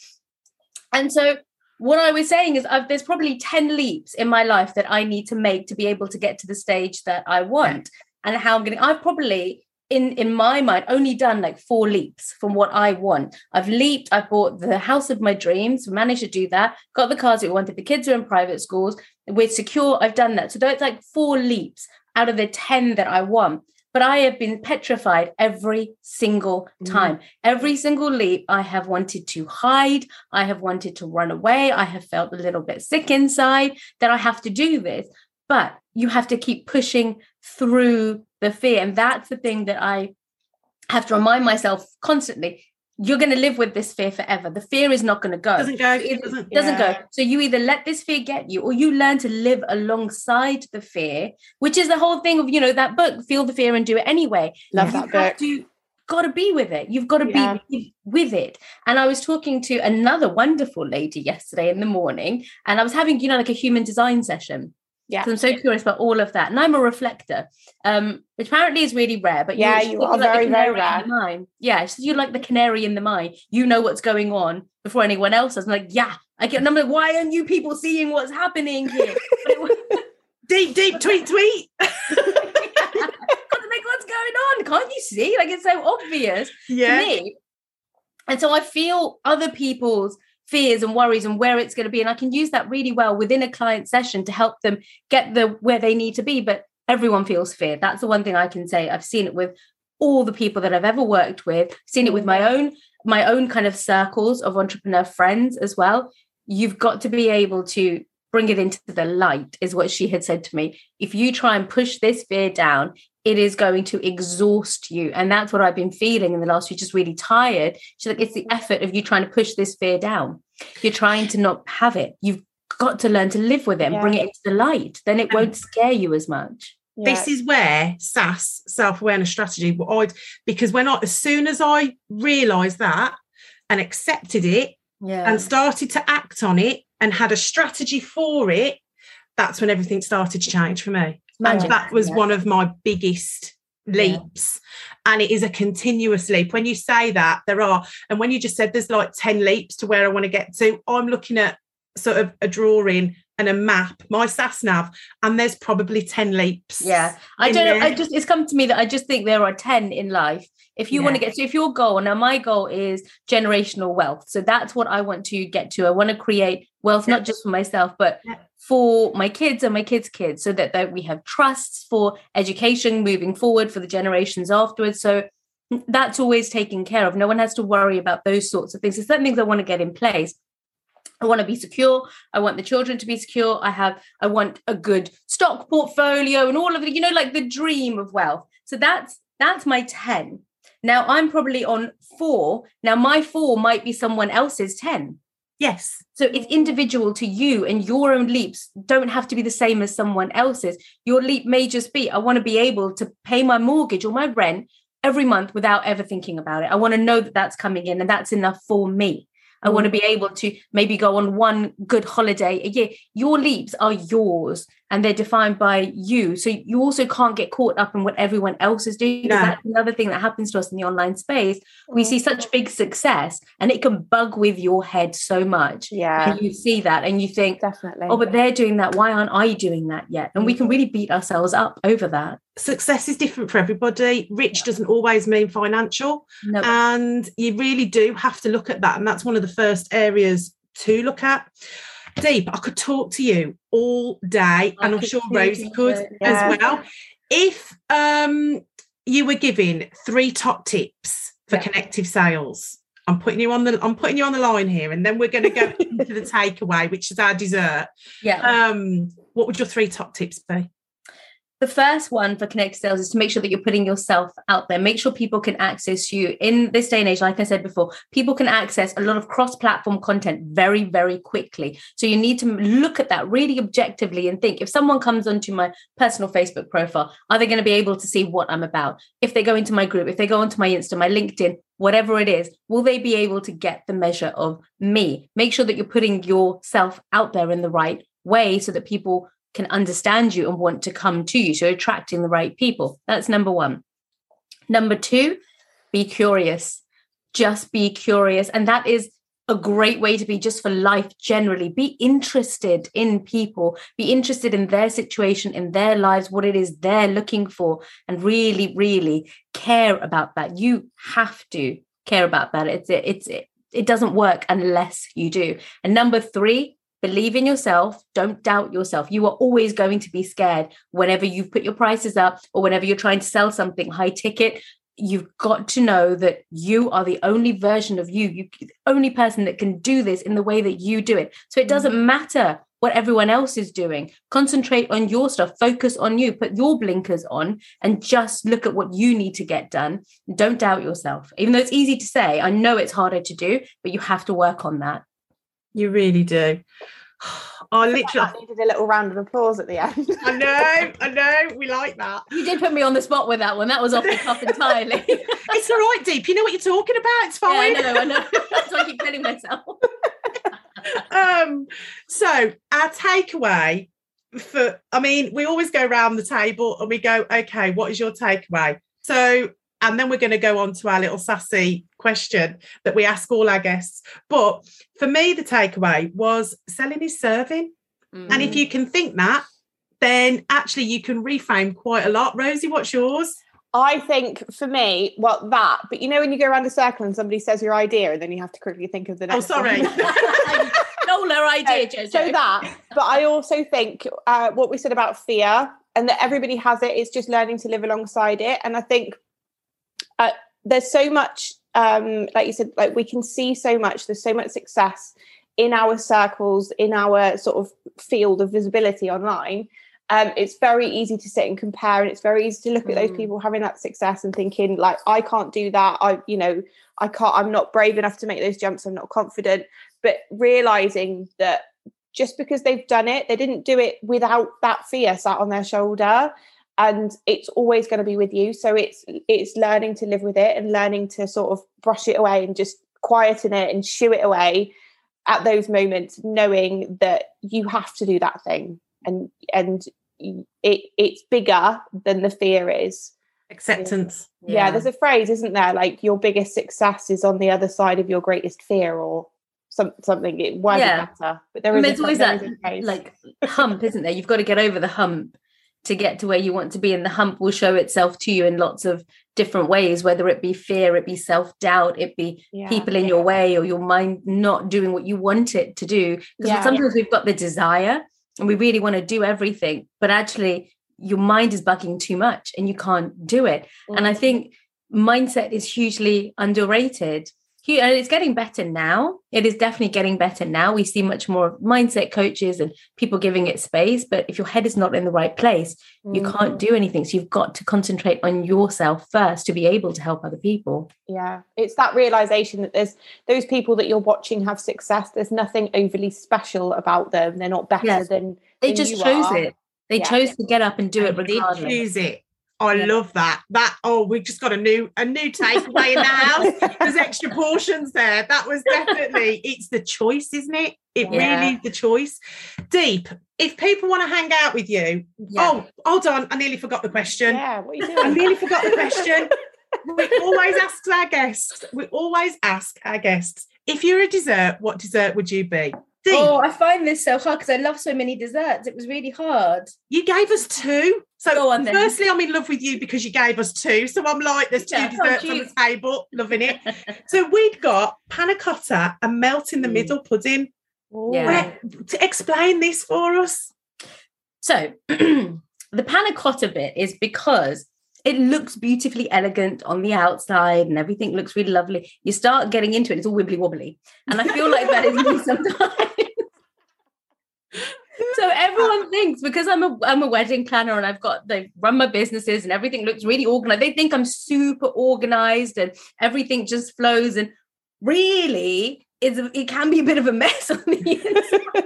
[SPEAKER 3] And so what i was saying is I've, there's probably 10 leaps in my life that i need to make to be able to get to the stage that i want and how i'm getting i've probably in in my mind only done like four leaps from what i want i've leaped i bought the house of my dreams managed to do that got the cars we wanted the kids are in private schools we're secure i've done that so that's like four leaps out of the 10 that I want. But I have been petrified every single
[SPEAKER 2] Mm.
[SPEAKER 3] time. Every single leap, I have wanted to hide. I have wanted to run away. I have felt a little bit sick inside that I have to do this. But you have to keep pushing through the fear. And that's the thing that I have to remind myself constantly. You're going to live with this fear forever. The fear is not going to go
[SPEAKER 1] doesn't go
[SPEAKER 3] it
[SPEAKER 1] doesn't
[SPEAKER 3] doesn't
[SPEAKER 2] Yeah.
[SPEAKER 3] go. So you either let this fear get you or you learn to live alongside the fear, which is the whole thing of, you know, that book, Feel the Fear and Do It Anyway.
[SPEAKER 2] Love
[SPEAKER 3] You
[SPEAKER 2] that book.
[SPEAKER 3] to got to be with it. You've got to
[SPEAKER 2] Yeah.
[SPEAKER 3] be with it. And I was talking to another wonderful lady yesterday in the morning, and I was having, you know, like a human design session.
[SPEAKER 2] Yeah.
[SPEAKER 3] So I'm so curious about all of that. And I'm a reflector, um, which apparently is really rare. But
[SPEAKER 2] Yeah,
[SPEAKER 3] you're,
[SPEAKER 2] you
[SPEAKER 3] you're like
[SPEAKER 2] very, very rare.
[SPEAKER 3] mine. Yeah, so you're like the canary in the mine. You know what's going on before anyone else does. I'm like, yeah, I get. And I'm like, why aren't you people seeing what's happening here? But it was-
[SPEAKER 1] deep deep tweet tweet
[SPEAKER 3] like, what's going on? Can't you see? Like it's so obvious
[SPEAKER 1] yeah
[SPEAKER 3] to me. And so I feel other people's fears and worries and where it's going to be. And I can use that really well within a client session to help them get the where they need to be. But everyone feels fear. That's the one thing I can say. I've seen it with all the people that I've ever worked with, seen it with my own, my own kind of circles of entrepreneur friends as well. You've got to be able to bring it into the light, is what she had said to me. If you try and push this fear down, it is going to exhaust you. And that's what I've been feeling in the last few, just really tired. She's like, it's the effort of you trying to push this fear down. You're trying to not have it. You've got to learn to live with it and bring it into the light. Then it won't scare you as much.
[SPEAKER 1] this is where SAS self-awareness strategy what I'd because when I as soon as I realized that and accepted it
[SPEAKER 3] Yeah.
[SPEAKER 1] and started to act on it and had a strategy for it, that's when everything started to change for me.
[SPEAKER 3] Magic.
[SPEAKER 1] And that was
[SPEAKER 3] Yeah.
[SPEAKER 1] one of my biggest leaps. And it is a continuous leap. When you say that, there are, and when you just said there's like 10 leaps to where I want to get to, I'm looking at sort of a drawing and a map, my SAS nav, and there's probably 10 leaps.
[SPEAKER 3] Yeah. I don't know. I just it's come to me that I just think there are 10 in life. If you want to get so if your goal, now my goal is generational wealth. So that's what I want to get to. I want to create wealth
[SPEAKER 1] Yeah.
[SPEAKER 3] not just for myself, but
[SPEAKER 1] Yeah.
[SPEAKER 3] for my kids and my kids' kids, so that, that we have trusts for education moving forward for the generations afterwards. So that's always taken care of. No one has to worry about those sorts of things. There's certain things I want to get in place. I want to be secure. I want the children to be secure. I have, I want a good stock portfolio and all of it, you know, like the dream of wealth. So that's that's my 10. Now I'm probably on four. Now my four might be someone else's 10.
[SPEAKER 1] Yes.
[SPEAKER 3] So it's individual to you, and your own leaps don't have to be the same as someone else's. Your leap may just be I want to be able to pay my mortgage or my rent every month without ever thinking about it. I want to know that that's coming in and that's enough for me. I want to mm. be able to maybe go on one good holiday a year. Your leaps are yours and they're defined by you. So you also can't get caught up in what everyone else is doing.
[SPEAKER 1] No.
[SPEAKER 3] That's another thing that happens to us in the online space. We see such mm-hmm. big success and it can bug with your head so much.
[SPEAKER 2] Yeah,
[SPEAKER 3] And you see that and you think,
[SPEAKER 2] definitely.
[SPEAKER 3] oh, but they're doing that. Why aren't I doing that yet? And we can mm-hmm. really beat ourselves up over that.
[SPEAKER 1] Success is different for everybody. Rich doesn't always mean financial.
[SPEAKER 3] No,
[SPEAKER 1] And you really do have to look at that. And that's one of the first areas to look at. Deep, I could talk to you all day,
[SPEAKER 3] I
[SPEAKER 1] and I'm sure
[SPEAKER 3] too,
[SPEAKER 1] Rosie could
[SPEAKER 2] Yeah.
[SPEAKER 1] as well. If um, you were given three top tips for
[SPEAKER 3] Yeah.
[SPEAKER 1] connective sales, I'm putting you on the I'm putting you on the line here, and then we're going to go into the takeaway, which is our dessert.
[SPEAKER 3] yeah.
[SPEAKER 1] Um, what would your three top tips be?
[SPEAKER 3] The first one for connected sales is to make sure that you're putting yourself out there. Make sure people can access you. In this day and age like i said before people can access a lot of cross-platform content very very quickly. So you need to look at that really objectively and think if someone comes onto my personal facebook profile are they going to be able to see what i'm about? If they go into my group if they go onto my insta my linkedin whatever it is will they be able to get the measure of me? Make sure that you're putting yourself out there in the right way so that people can understand you and want to come to you. So attracting the right people. That's number one. Number two, be curious. Just be curious. And that is a great way to be just for life generally. Be interested in people, be interested in their situation, in their lives, what it is they're looking for, and really, really care about that. You have to care about that. It's it's it, it doesn't work unless you do. And number three, believe in yourself. Don't doubt yourself. You are always going to be scared whenever you've put your prices up or whenever you're trying to sell something high ticket. You've got to know that you are the only version of you. You the only person that can do this in the way that you do it. So it doesn't mm-hmm. matter what everyone else is doing. Concentrate on your stuff. Focus on you. Put your blinkers on and just look at what you need to get done. Don't doubt yourself. Even though it's easy to say i know it's harder to do but you have to work on that
[SPEAKER 1] You really do. I literally,
[SPEAKER 2] I needed a little round of applause at the end.
[SPEAKER 1] I know, I know, we like that.
[SPEAKER 3] You did put me on the spot with that one. That was off the cuff entirely.
[SPEAKER 1] It's all right, Deep. You know what you're talking about. It's fine.
[SPEAKER 3] I know, I know. That's what I keep telling myself.
[SPEAKER 1] um, so our takeaway for I mean, we always go around the table and we go, okay, what is your takeaway? So and then we're going to go on to our little sassy question that we ask all our guests. But for me, the takeaway was selling is serving. And
[SPEAKER 3] Mm.
[SPEAKER 1] if you can think that, then actually you can reframe quite a lot. Rosie, what's yours?
[SPEAKER 2] I think for me, well, that, but you know, when you go around a circle and somebody says your idea and then you have to quickly think of the next
[SPEAKER 1] Oh,
[SPEAKER 2] next
[SPEAKER 1] sorry.
[SPEAKER 2] one.
[SPEAKER 3] Stole her idea, Jojo.
[SPEAKER 2] so that, but I also think uh, what we said about fear and that everybody has it, it's just learning to live alongside it. And I think uh, there's so much, um, like you said, like we can see so much, there's so much success in our circles, in our sort of field of visibility online. Um, it's very easy to sit and compare, and it's very easy to look at those
[SPEAKER 3] Mm.
[SPEAKER 2] people having that success and thinking, like, I can't do that. I, you know, I can't, I'm not brave enough to make those jumps. I'm not confident. But realizing that just because they've done it, they didn't do it without that fear sat on their shoulder. And it's always going to be with you. So it's it's learning to live with it and learning to sort of brush it away and just quieten it and shoo it away at those moments, knowing that you have to do that thing. And and it it's bigger than the fear is.
[SPEAKER 1] Acceptance.
[SPEAKER 2] Yeah. there's a phrase, isn't there? Like your biggest success is on the other side of your greatest fear, or some, something it worded
[SPEAKER 3] Yeah.
[SPEAKER 2] better. But there
[SPEAKER 3] I
[SPEAKER 2] is
[SPEAKER 3] mean,
[SPEAKER 2] a,
[SPEAKER 3] there's always
[SPEAKER 2] there
[SPEAKER 3] that
[SPEAKER 2] is a case.
[SPEAKER 3] like hump, isn't there? You've got to get over the hump to get to where you want to be, and the hump will show itself to you in lots of different ways, whether it be fear, it be self doubt, it be
[SPEAKER 2] Yeah.
[SPEAKER 3] people in your way, or your mind not doing what you want it to do. Because
[SPEAKER 2] Yeah.
[SPEAKER 3] sometimes we've got the desire and we really want to do everything, but actually your mind is bugging too much and you can't do it. And I
[SPEAKER 2] Mm.
[SPEAKER 3] think mindset is hugely underrated. Hu- And it's getting better now. It is definitely getting better now. We see much more mindset coaches and people giving it space. But if your head is not in the right place, you
[SPEAKER 2] Mm.
[SPEAKER 3] can't do anything. So you've got to concentrate on yourself first to be able to help other people.
[SPEAKER 2] Yeah, it's that realization that there's those people that you're watching have success. There's nothing overly special about them. They're not better
[SPEAKER 3] Yes.
[SPEAKER 2] than
[SPEAKER 3] They
[SPEAKER 2] than
[SPEAKER 3] just
[SPEAKER 2] you
[SPEAKER 3] chose
[SPEAKER 2] are.
[SPEAKER 3] it. They
[SPEAKER 2] Yeah.
[SPEAKER 3] chose to get up and do it
[SPEAKER 1] They choose it. I
[SPEAKER 3] Yeah.
[SPEAKER 1] love that. That oh, we just got a new a new takeaway in the house. There's extra portions there. That was definitely it's the choice, isn't it? It
[SPEAKER 3] Yeah.
[SPEAKER 1] really is the choice. Deep. If people want to hang out with you,
[SPEAKER 3] Yeah.
[SPEAKER 1] oh, hold on, I nearly forgot the question.
[SPEAKER 2] Yeah, what are you doing?
[SPEAKER 1] I nearly forgot the question. we always ask our guests. We always ask our guests if you're a dessert, what dessert would you be? Deep.
[SPEAKER 3] Oh, I find this so hard because I love so many desserts. It was really hard.
[SPEAKER 1] You gave us two. So
[SPEAKER 3] on
[SPEAKER 1] firstly, I'm in love with you because you gave us two. So I'm like, there's two
[SPEAKER 3] Yeah, oh,
[SPEAKER 1] desserts on the table, loving it. so we'd got panna cotta and melt in the
[SPEAKER 3] Mm.
[SPEAKER 1] middle pudding.
[SPEAKER 3] Yeah.
[SPEAKER 1] Where, to explain this for us.
[SPEAKER 3] So the panna cotta bit is because it looks beautifully elegant on the outside and everything looks really lovely. You start getting into it, it's all wibbly wobbly. And I feel like that is me sometimes. So everyone thinks because I'm a I'm a wedding planner and I've got they run my businesses and everything looks really organized. They think I'm super organized and everything just flows. And really, it's it can be a bit of a mess on the inside.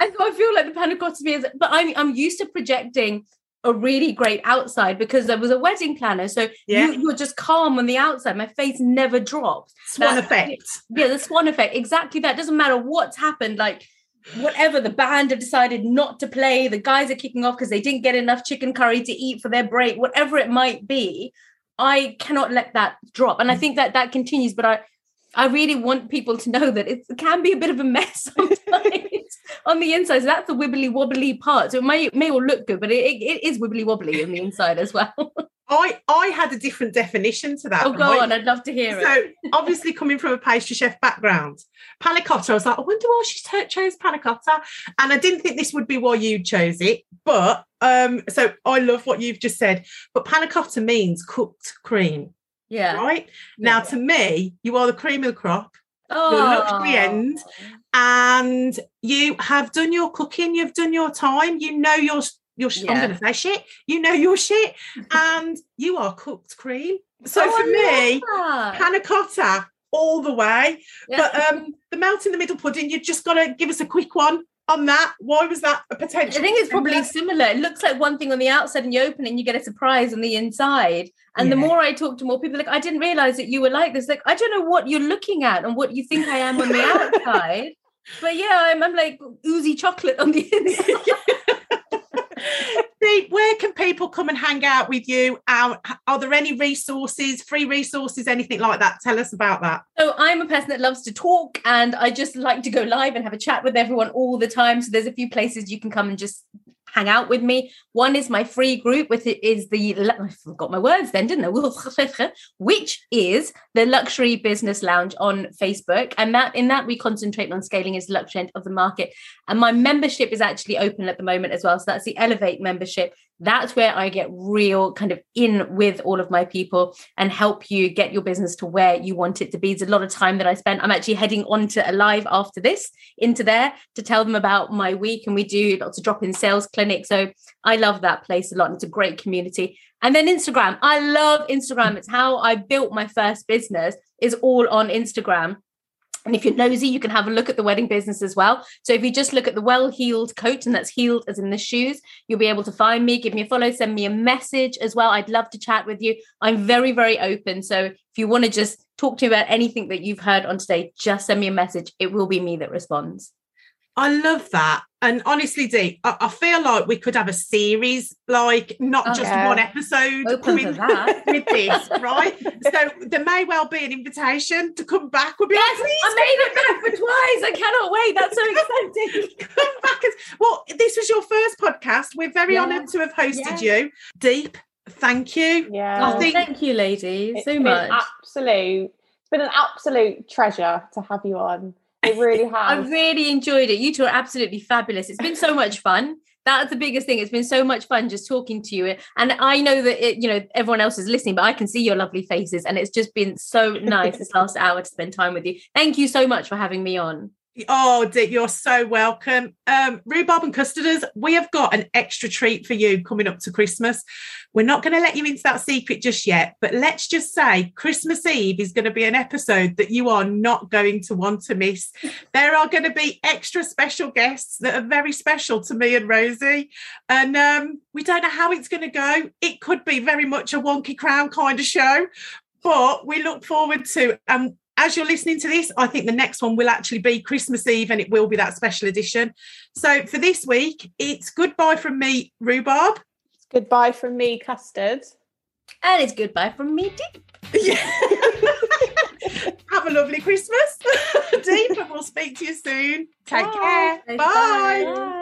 [SPEAKER 3] And so I feel like the panna cotta is, but I'm I'm used to projecting a really great outside because I was a wedding planner. So
[SPEAKER 1] Yeah.
[SPEAKER 3] you, you're just calm on the outside. My face never drops.
[SPEAKER 1] Swan
[SPEAKER 3] That-
[SPEAKER 1] effect.
[SPEAKER 3] Yeah, the swan effect. Exactly that. Doesn't matter what's happened. Like whatever the band have decided not to play, the guys are kicking off because they didn't get enough chicken curry to eat for their break, whatever it might be. I cannot let that drop. And I think that that continues, but I I really want people to know that it can be a bit of a mess sometimes on the inside. So that's the wibbly wobbly part. So it may may all look good, but it, it, it is wibbly wobbly on the inside as well.
[SPEAKER 1] I I had a different definition to that.
[SPEAKER 3] oh, go
[SPEAKER 1] right?
[SPEAKER 3] on. I'd love to hear it.
[SPEAKER 1] So obviously coming from a pastry chef background, panna cotta, I was like, I wonder why she to- chose panna cotta. And I didn't think this would be why you chose it. But um, so I love what you've just said. But panna cotta means cooked cream,
[SPEAKER 3] Yeah.
[SPEAKER 1] right? Now to me, you are the cream of the crop.
[SPEAKER 3] oh,
[SPEAKER 1] the end. And you have done your cooking, you've done your time, you know your your sh- I'm gonna say shit, you know your shit, and you are cooked cream. So
[SPEAKER 3] Oh,
[SPEAKER 1] for me, panna cotta all the way.
[SPEAKER 3] Yeah.
[SPEAKER 1] But um, the melt in the middle pudding, you've just got to give us a quick one on that. Why was that a potential?
[SPEAKER 3] I think it's probably similar. It looks like one thing on the outside, and you open it and you get a surprise on the inside. And the more I talk to more people, like I didn't realize that you were like this. Like I don't know what you're looking at and what you think I am on the outside. But yeah, I'm, I'm like oozy chocolate on the inside.
[SPEAKER 1] Where can people come and hang out with you? Are, are there any resources, free resources, anything like that? Tell us about that.
[SPEAKER 3] So I'm a person that loves to talk and I just like to go live and have a chat with everyone all the time. So there's a few places you can come and just hang out with me. One is my free group, which is the I forgot my words then, didn't I? Which is the Luxury Business Lounge on Facebook, and that in that we concentrate on scaling as the luxury end of the market. And my membership is actually open at the moment as well. So that's the Elevate membership. That's where I get real kind of in with all of my people and help you get your business to where you want it to be. It's a lot of time that I spent. I'm actually heading on to a live after this into there to tell them about my week. And we do lots of drop in sales clinic. So I love that place a lot. It's a great community. And then Instagram. I love Instagram. It's how I built my first business, is all on Instagram. And if you're nosy, you can have a look at the wedding business as well. So if you just look at the well heeled coat, and that's heeled as in the shoes, you'll be able to find me, give me a follow, send me a message as well. I'd love to chat with you. I'm very, very open. So if you want to just talk to me about anything that you've heard on today, just send me a message. It will be me that responds.
[SPEAKER 1] I love that. And honestly, Dee, I, I feel like we could have a series, like not
[SPEAKER 3] Oh,
[SPEAKER 1] just
[SPEAKER 2] yeah.
[SPEAKER 1] one episode
[SPEAKER 3] Open
[SPEAKER 1] with,
[SPEAKER 3] that.
[SPEAKER 1] with this, right? so there may well be an invitation to come back. We'll be
[SPEAKER 3] Yes,
[SPEAKER 1] like,
[SPEAKER 3] I made it back for twice. I cannot wait. That's so exciting.
[SPEAKER 1] come back. As, well, this was your first podcast. We're very
[SPEAKER 3] Yeah.
[SPEAKER 1] honoured to have hosted
[SPEAKER 3] Yeah.
[SPEAKER 1] you. Deep, thank you.
[SPEAKER 2] Yeah.
[SPEAKER 3] Oh,
[SPEAKER 1] think-
[SPEAKER 3] thank you, ladies, so much.
[SPEAKER 2] absolute. It's been an absolute treasure to have you on. It really
[SPEAKER 3] have.
[SPEAKER 2] I
[SPEAKER 3] really enjoyed it. You two are absolutely fabulous. It's been so much fun. That's the biggest thing. It's been so much fun just talking to you. And I know that it, you know everyone else is listening, but I can see your lovely faces, and it's just been so nice this last hour to spend time with you. Thank you so much for having me on.
[SPEAKER 1] Oh, Deep, you're so welcome. Um, Rhubarb and Custarders, we have got an extra treat for you coming up to Christmas. We're not going to let you into that secret just yet, but let's just say Christmas Eve is going to be an episode that you are not going to want to miss. There are going to be extra special guests that are very special to me and Rosie. And um, we don't know how it's going to go. It could be very much a wonky crown kind of show, but we look forward to um as you're listening to this, I think the next one will actually be Christmas Eve and it will be that special edition. So for this week, it's goodbye from me, Rhubarb.
[SPEAKER 2] Goodbye from me, custard.
[SPEAKER 3] And it's goodbye from me, Dee.
[SPEAKER 1] Yeah. Have a lovely Christmas, Deep, and we'll speak to you soon. Take
[SPEAKER 2] Bye.
[SPEAKER 1] care. Bye.
[SPEAKER 3] Bye.